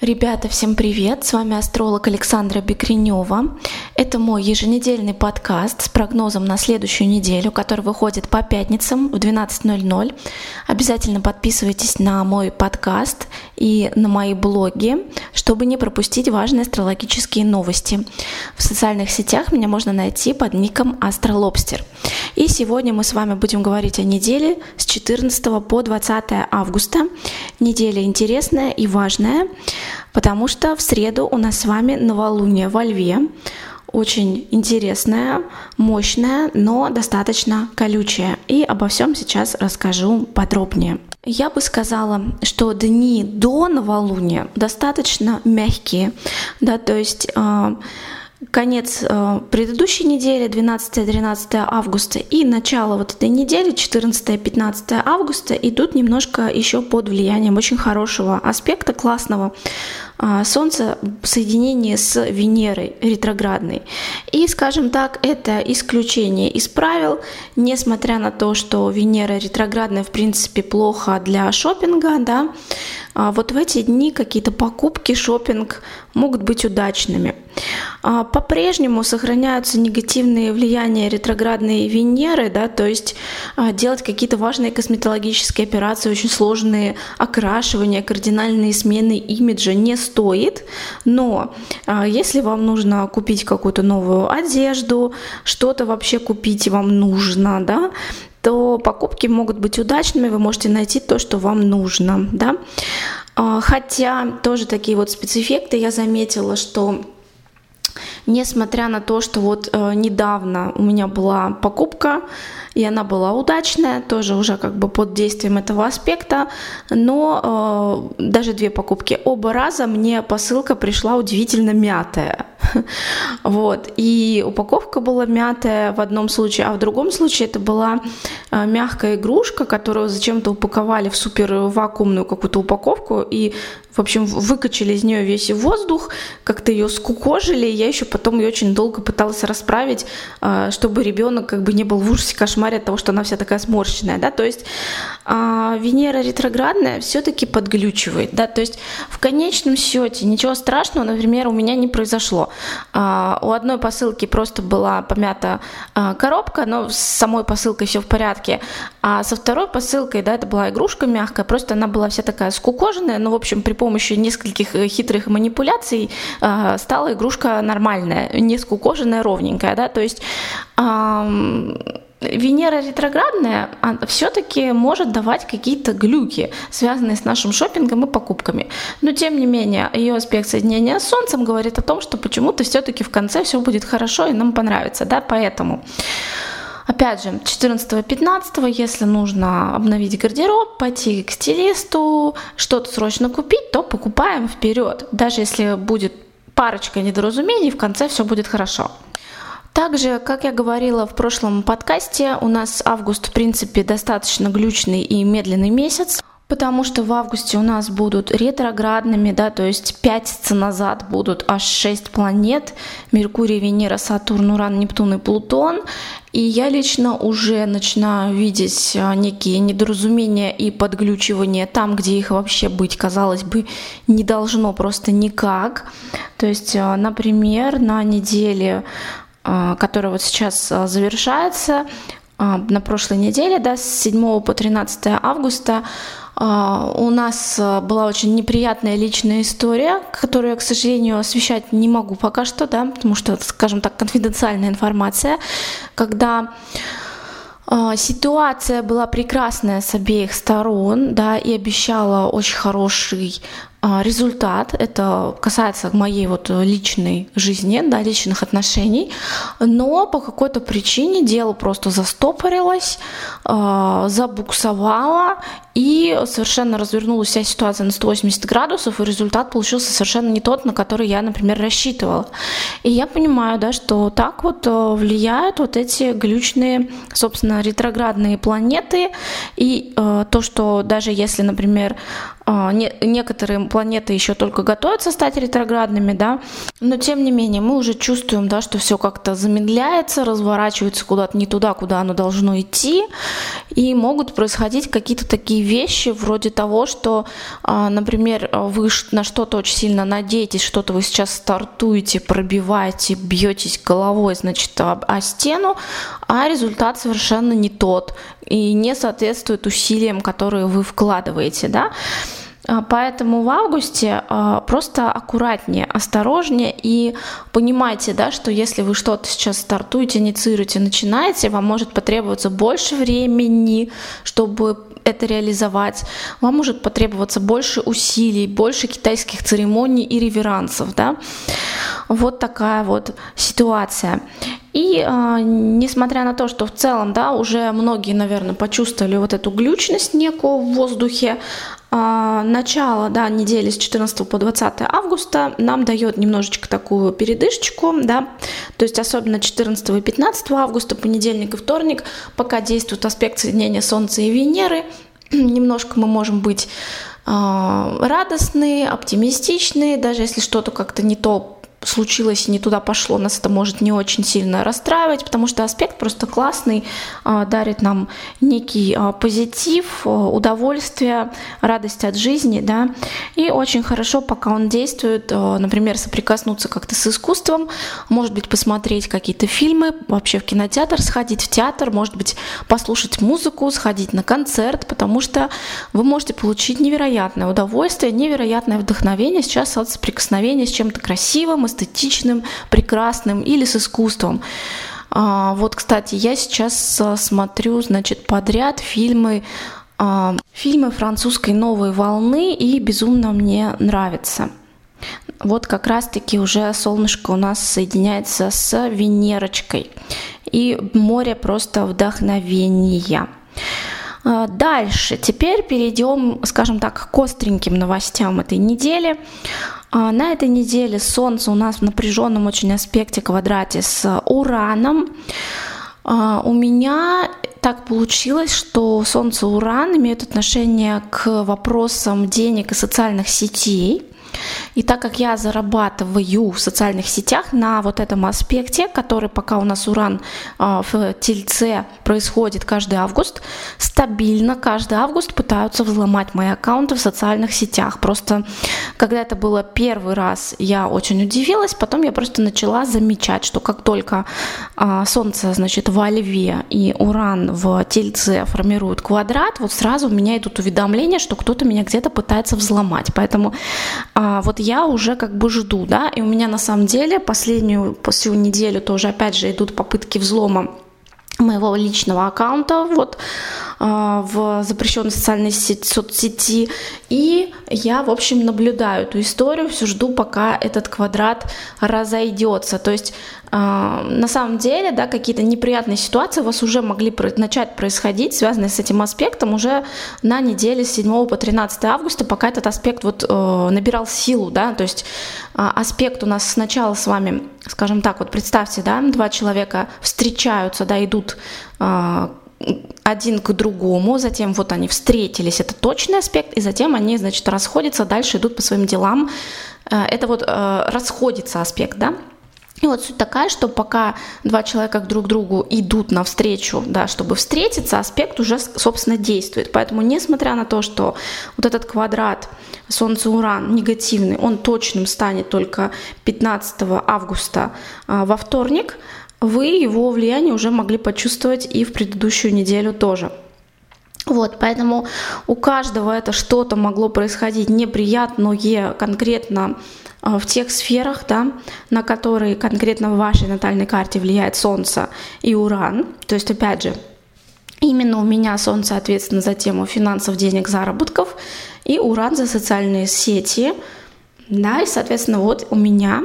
Ребята, всем привет! С вами астролог Александра Бекренева. Это мой еженедельный подкаст с прогнозом на следующую неделю, который выходит по пятницам в 12.00. Обязательно подписывайтесь на мой подкаст и на мои блоги, чтобы не пропустить важные астрологические новости. В социальных сетях меня можно найти под ником Астролобстер. И сегодня мы с вами будем говорить о неделе с 14 по 20 августа. Неделя интересная и важная, потому что в среду у нас с вами новолуние во Льве. Очень интересная, мощная, но достаточно колючая. И обо всем сейчас расскажу подробнее. Я бы сказала, что дни до новолуния достаточно мягкие, да, то есть э, конец э, предыдущей недели, 12-13 августа, и начало вот этой недели, 14-15 августа, идут немножко еще под влиянием очень хорошего аспекта, классного. Э, Солнце в соединении с Венерой ретроградной. И, скажем так, это исключение из правил, несмотря на то, что Венера ретроградная, в принципе, плохо для шопинга, да, а вот в эти дни какие-то покупки, шопинг могут быть удачными. А, по-прежнему сохраняются негативные влияния ретроградной Венеры, да, то есть а, делать какие-то важные косметологические операции, очень сложные окрашивания, кардинальные смены имиджа не стоит, но а, если вам нужно купить какую-то новую одежду, что-то вообще купить вам нужно, да, то покупки могут быть удачными, вы можете найти то, что вам нужно, да. Хотя тоже такие вот спецэффекты я заметила, что несмотря на то, что вот э, недавно у меня была покупка, и она была удачная, тоже уже как бы под действием этого аспекта, но э, даже две покупки. Оба раза мне посылка пришла удивительно мятая. Вот. И упаковка была мятая в одном случае, а в другом случае это была э, мягкая игрушка, которую зачем-то упаковали в супер вакуумную какую-то упаковку и в общем, выкачали из нее весь воздух, как-то ее скукожили. Я еще потом ее очень долго пыталась расправить, э, чтобы ребенок как бы не был в ужасе кошмаре от того, что она вся такая сморщенная, да, то есть а, Венера ретроградная все-таки подглючивает, да, то есть в конечном счете ничего страшного, например, у меня не произошло. А, у одной посылки просто была помята а, коробка, но с самой посылкой все в порядке, а со второй посылкой, да, это была игрушка мягкая, просто она была вся такая скукоженная, но, в общем, при помощи нескольких э, хитрых манипуляций а, стала игрушка нормальная, не скукоженная, ровненькая, да, то есть Венера ретроградная все-таки может давать какие-то глюки, связанные с нашим шопингом и покупками. Но тем не менее, ее аспект соединения с Солнцем говорит о том, что почему-то все-таки в конце все будет хорошо и нам понравится, да, поэтому. Опять же, 14-15, если нужно обновить гардероб, пойти к стилисту, что-то срочно купить, то покупаем вперед. Даже если будет парочка недоразумений, в конце все будет хорошо. Также, как я говорила в прошлом подкасте, у нас август, в принципе, достаточно глючный и медленный месяц. Потому что в августе у нас будут ретроградными, да, то есть 5 месяцев назад будут аж 6 планет. Меркурий, Венера, Сатурн, Уран, Нептун и Плутон. И я лично уже начинаю видеть а, некие недоразумения и подглючивания там, где их вообще быть, казалось бы, не должно просто никак. То есть, а, например, на неделе а, которая вот сейчас а, завершается а, на прошлой неделе, да, с 7 по 13 августа, у нас была очень неприятная личная история, которую я, к сожалению, освещать не могу пока что, да, потому что, скажем так, конфиденциальная информация, когда Ситуация была прекрасная с обеих сторон, да, и обещала очень хороший результат, это касается моей вот личной жизни, да, личных отношений, но по какой-то причине дело просто застопорилось, а, забуксовало, и совершенно развернулась вся ситуация на 180 градусов, и результат получился совершенно не тот, на который я, например, рассчитывала. И я понимаю, да, что так вот э, влияют вот эти глючные, собственно, ретроградные планеты, и э, то, что даже если, например, а, не, некоторые планеты еще только готовятся стать ретроградными, да, но тем не менее мы уже чувствуем, да, что все как-то замедляется, разворачивается куда-то не туда, куда оно должно идти, и могут происходить какие-то такие вещи вроде того, что, а, например, вы на что-то очень сильно надеетесь, что-то вы сейчас стартуете, пробиваете, бьетесь головой, значит, о стену, а результат совершенно не тот и не соответствует усилиям, которые вы вкладываете, да. А, поэтому в августе а, просто аккуратнее, осторожнее и понимайте, да, что если вы что-то сейчас стартуете, инициируете, начинаете, вам может потребоваться больше времени, чтобы это реализовать. Вам может потребоваться больше усилий, больше китайских церемоний и реверансов. Да? Вот такая вот ситуация. И э, несмотря на то, что в целом, да, уже многие, наверное, почувствовали вот эту глючность некую в воздухе, начало, да, недели с 14 по 20 августа нам дает немножечко такую передышечку, да, то есть особенно 14 и 15 августа, понедельник и вторник, пока действует аспект соединения Солнца и Венеры, немножко мы можем быть э, радостные, оптимистичные, даже если что-то как-то не то случилось и не туда пошло, нас это может не очень сильно расстраивать, потому что аспект просто классный, а, дарит нам некий а, позитив, а, удовольствие, радость от жизни, да, и очень хорошо, пока он действует, например, соприкоснуться как-то с искусством, может быть, посмотреть какие-то фильмы, вообще в кинотеатр сходить, в театр, может быть, послушать музыку, сходить на концерт, потому что вы можете получить невероятное удовольствие, невероятное вдохновение сейчас от соприкосновения с чем-то красивым, эстетичным, прекрасным или с искусством. А, вот, кстати, я сейчас а, смотрю, значит, подряд фильмы а, фильмы французской новой волны и безумно мне нравится. Вот как раз-таки уже солнышко у нас соединяется с Венерочкой. И море просто вдохновения. Дальше, теперь перейдем, скажем так, к остреньким новостям этой недели. А, на этой неделе Солнце у нас в напряженном очень аспекте квадрате с Ураном. А, у меня так получилось, что Солнце Уран имеют отношение к вопросам денег и социальных сетей. И так как я зарабатываю в социальных сетях на вот этом аспекте, который пока у нас уран а, в Тельце происходит каждый август, стабильно каждый август пытаются взломать мои аккаунты в социальных сетях. Просто когда это было первый раз, я очень удивилась, потом я просто начала замечать, что как только а, Солнце, значит, во Льве и Уран в Тельце формируют квадрат, вот сразу у меня идут уведомления, что кто-то меня где-то пытается взломать. Поэтому а, вот я уже как бы жду, да, и у меня на самом деле последнюю, всю неделю тоже опять же идут попытки взлома моего личного аккаунта вот в запрещенной социальной сети, соцсети. И я в общем наблюдаю эту историю все жду пока этот квадрат разойдется то есть а, на самом деле, да, какие-то неприятные ситуации у вас уже могли начать происходить, связанные с этим аспектом, уже на неделе с 7 по 13 августа, пока этот аспект вот э, набирал силу, да, то есть э, аспект у нас сначала с вами, скажем так, вот представьте, да, два человека встречаются, да, идут э, один к другому, затем вот они встретились, это точный аспект, и затем они, значит, расходятся, дальше идут по своим делам. Э, это вот э, расходится аспект, да, и вот суть такая, что пока два человека друг к другу идут навстречу, да, чтобы встретиться, аспект уже, собственно, действует. Поэтому, несмотря на то, что вот этот квадрат Солнце-Уран негативный, он точным станет только 15 августа а, во вторник, вы его влияние уже могли почувствовать и в предыдущую неделю тоже. Вот, поэтому у каждого это что-то могло происходить неприятное конкретно а, в тех сферах, да, на которые конкретно в вашей натальной карте влияет Солнце и Уран. То есть, опять же, именно у меня Солнце ответственно за тему финансов, денег, заработков, и Уран за социальные сети. Да, и, соответственно, вот у меня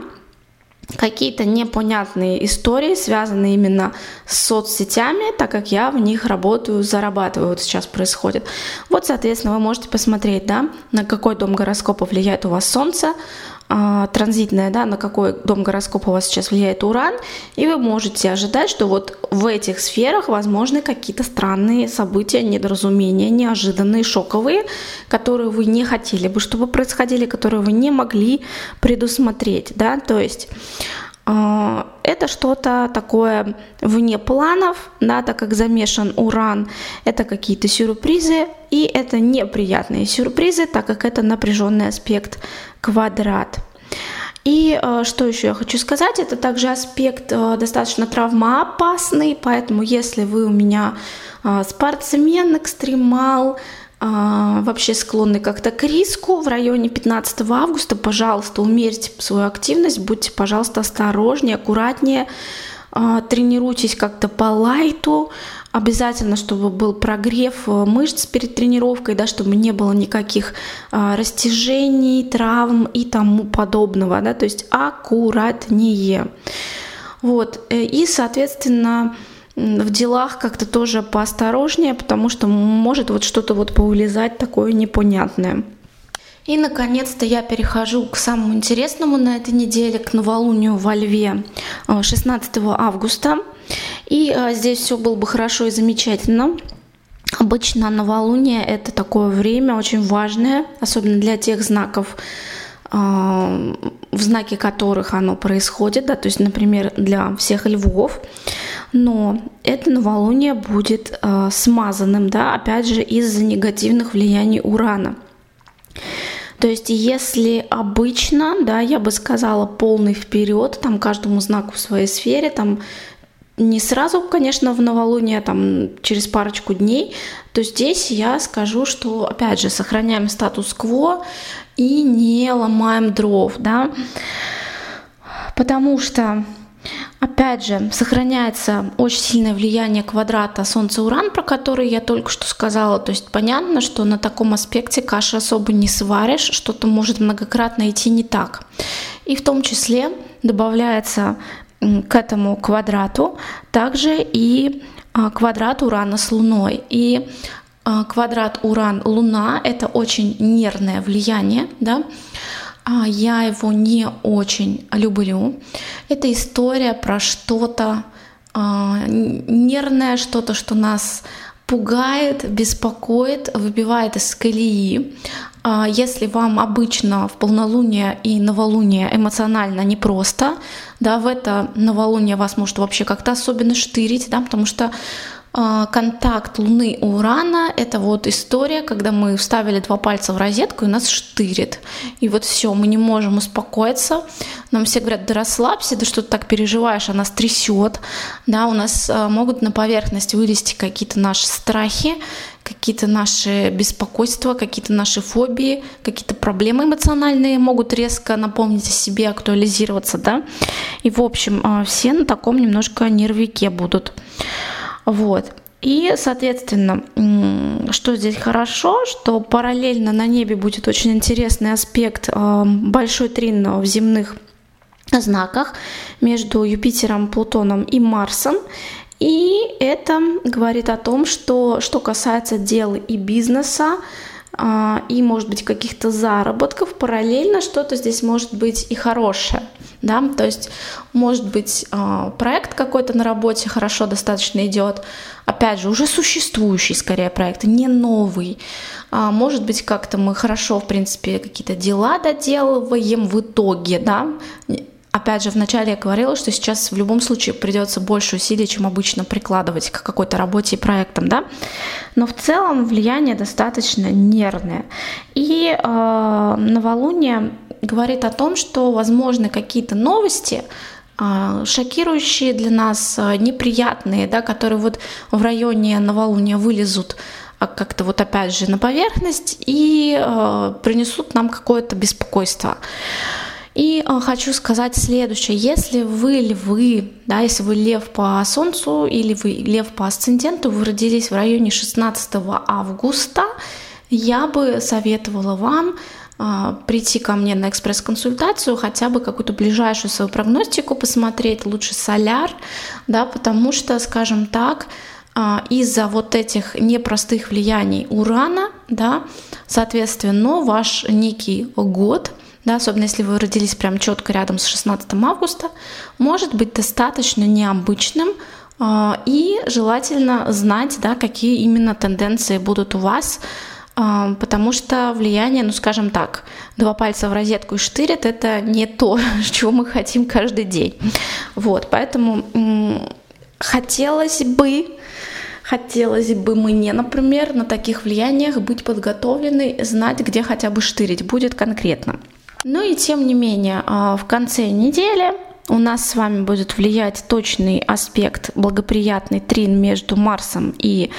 какие-то непонятные истории, связанные именно с соцсетями, так как я в них работаю, зарабатываю, вот сейчас происходит. Вот, соответственно, вы можете посмотреть, да, на какой дом гороскопа влияет у вас Солнце, транзитная, да, на какой дом гороскопа у вас сейчас влияет Уран, и вы можете ожидать, что вот в этих сферах возможны какие-то странные события, недоразумения, неожиданные, шоковые, которые вы не хотели бы, чтобы происходили, которые вы не могли предусмотреть, да, то есть а, это что-то такое вне планов, да, так как замешан уран, это какие-то сюрпризы, и это неприятные сюрпризы, так как это напряженный аспект квадрат. И э, что еще я хочу сказать, это также аспект э, достаточно травмоопасный, поэтому если вы у меня э, спортсмен, экстремал, а, вообще склонны как-то к риску. В районе 15 августа, пожалуйста, умерьте свою активность, будьте, пожалуйста, осторожнее, аккуратнее, а, тренируйтесь как-то по лайту, обязательно, чтобы был прогрев э, мышц перед тренировкой, да, чтобы не было никаких а, растяжений, травм и тому подобного, да, то есть аккуратнее. Вот, э, и, соответственно, в делах как-то тоже поосторожнее, потому что может вот что-то вот повылезать такое непонятное. И, наконец-то, я перехожу к самому интересному на этой неделе, к новолунию во Льве 16 э, августа. И э, здесь все было бы хорошо и замечательно. Обычно новолуние – это такое время очень важное, особенно для тех знаков, э, в знаке которых оно происходит, да, то есть, например, для всех львов но это новолуние будет э, смазанным, да, опять же, из-за негативных влияний Урана. То есть, если обычно, да, я бы сказала, полный вперед, там каждому знаку в своей сфере, там не сразу, конечно, в новолуние, там через парочку дней, то здесь я скажу, что, опять же, сохраняем статус-кво и не ломаем дров, да, потому что Опять же, сохраняется очень сильное влияние квадрата Солнце-Уран, про который я только что сказала. То есть понятно, что на таком аспекте каши особо не сваришь, что-то может многократно идти не так. И в том числе добавляется к этому квадрату также и а, квадрат Урана с Луной. И а, квадрат Уран-Луна — это очень нервное влияние, да, а я его не очень люблю. Это история про что-то а, нервное, что-то, что нас пугает, беспокоит, выбивает из колеи. А если вам обычно в полнолуние и новолуние эмоционально непросто, да, в это новолуние вас может вообще как-то особенно штырить, да, потому что контакт Луны и Урана — это вот история, когда мы вставили два пальца в розетку и нас штырит. И вот все, мы не можем успокоиться. Нам все говорят, да расслабься, да что ты так переживаешь, а нас трясет. Да, у нас а, могут на поверхность вылезти какие-то наши страхи, какие-то наши беспокойства, какие-то наши фобии, какие-то проблемы эмоциональные могут резко напомнить о себе, актуализироваться, да. И, в общем, а, все на таком немножко нервике будут. Вот. И, соответственно, что здесь хорошо, что параллельно на небе будет очень интересный аспект э, большой трин в земных знаках между Юпитером, Плутоном и Марсом. И это говорит о том, что что касается дел и бизнеса, а, и, может быть, каких-то заработков, параллельно что-то здесь может быть и хорошее. Да? То есть, может быть, а, проект какой-то на работе хорошо достаточно идет, опять же, уже существующий скорее проект, не новый. А, может быть, как-то мы хорошо, в принципе, какие-то дела доделываем в итоге, да, Опять же, вначале я говорила, что сейчас в любом случае придется больше усилий, чем обычно прикладывать к какой-то работе и проектам, да. Но в целом влияние достаточно нервное. И э, новолуние говорит о том, что возможны какие-то новости, э, шокирующие для нас, э, неприятные, да, которые вот в районе новолуния вылезут а, как-то вот опять же на поверхность и э, принесут нам какое-то беспокойство. И э, хочу сказать следующее. Если вы львы, да, если вы лев по солнцу или вы лев по асценденту, вы родились в районе 16 августа, я бы советовала вам э, прийти ко мне на экспресс-консультацию, хотя бы какую-то ближайшую свою прогностику посмотреть, лучше соляр, да, потому что, скажем так, э, из-за вот этих непростых влияний урана, да, соответственно, ваш некий год – да, особенно если вы родились прям четко рядом с 16 августа, может быть достаточно необычным, а, и желательно знать, да, какие именно тенденции будут у вас, а, потому что влияние, ну скажем так, два пальца в розетку и штырит, это не то, чего мы хотим каждый день. Вот, поэтому хотелось бы Хотелось бы мне, например, на таких влияниях быть подготовленной, знать, где хотя бы штырить будет конкретно. Ну и тем не менее, а, в конце недели у нас с вами будет влиять точный аспект, благоприятный трин между Марсом и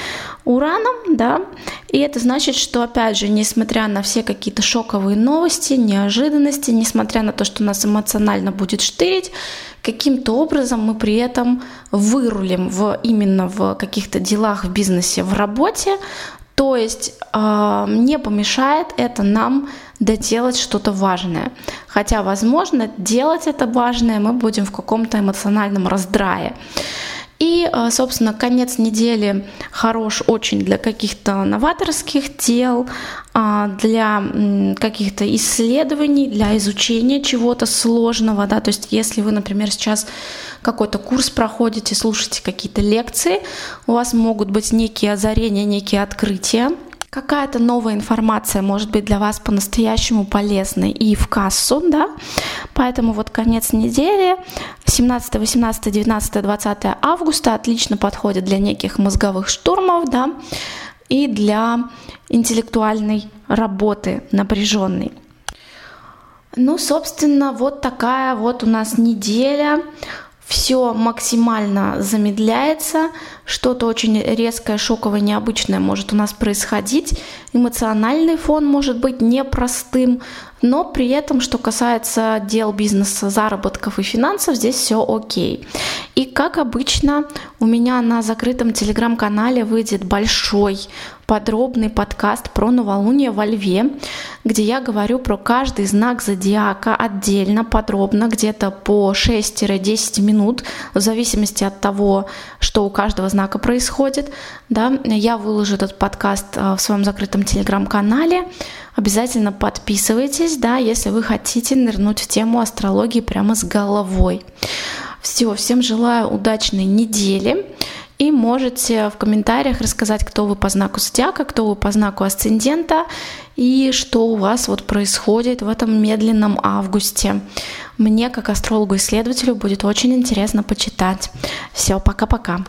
Ураном, да, и это значит, что, опять же, несмотря на все какие-то шоковые новости, неожиданности, несмотря на то, что нас эмоционально будет штырить, каким-то образом мы при этом вырулим в, именно в каких-то делах в бизнесе, в работе, то есть э, не помешает это нам доделать что-то важное. Хотя, возможно, делать это важное мы будем в каком-то эмоциональном раздрае. И, э, собственно, конец недели хорош очень для каких-то новаторских дел, а, для каких-то исследований, для изучения чего-то сложного. Да? То есть, если вы, например, сейчас какой-то курс проходите, слушаете какие-то лекции, у вас могут быть некие озарения, некие открытия, какая-то новая информация может быть для вас по-настоящему полезной и в кассу, да, поэтому вот конец недели, 17, 18, 19, 20 августа отлично подходит для неких мозговых штурмов, да, и для интеллектуальной работы напряженной. Ну, собственно, вот такая вот у нас неделя все максимально замедляется, что-то очень резкое, шоковое, необычное может у нас происходить, эмоциональный фон может быть непростым, но при этом, что касается дел бизнеса, заработков и финансов, здесь все окей. И как обычно, у меня на закрытом телеграм-канале выйдет большой подробный подкаст про новолуние во Льве, где я говорю про каждый знак зодиака отдельно, подробно, где-то по 6-10 минут, в зависимости от того, что у каждого знака происходит. Да, я выложу этот подкаст а, в своем закрытом телеграм-канале. Обязательно подписывайтесь, да, если вы хотите нырнуть в тему астрологии прямо с головой. Все, всем желаю удачной недели. И можете в комментариях рассказать, кто вы по знаку зодиака, кто вы по знаку асцендента и что у вас вот происходит в этом медленном августе. Мне, как астрологу-исследователю, будет очень интересно почитать. Все, пока-пока.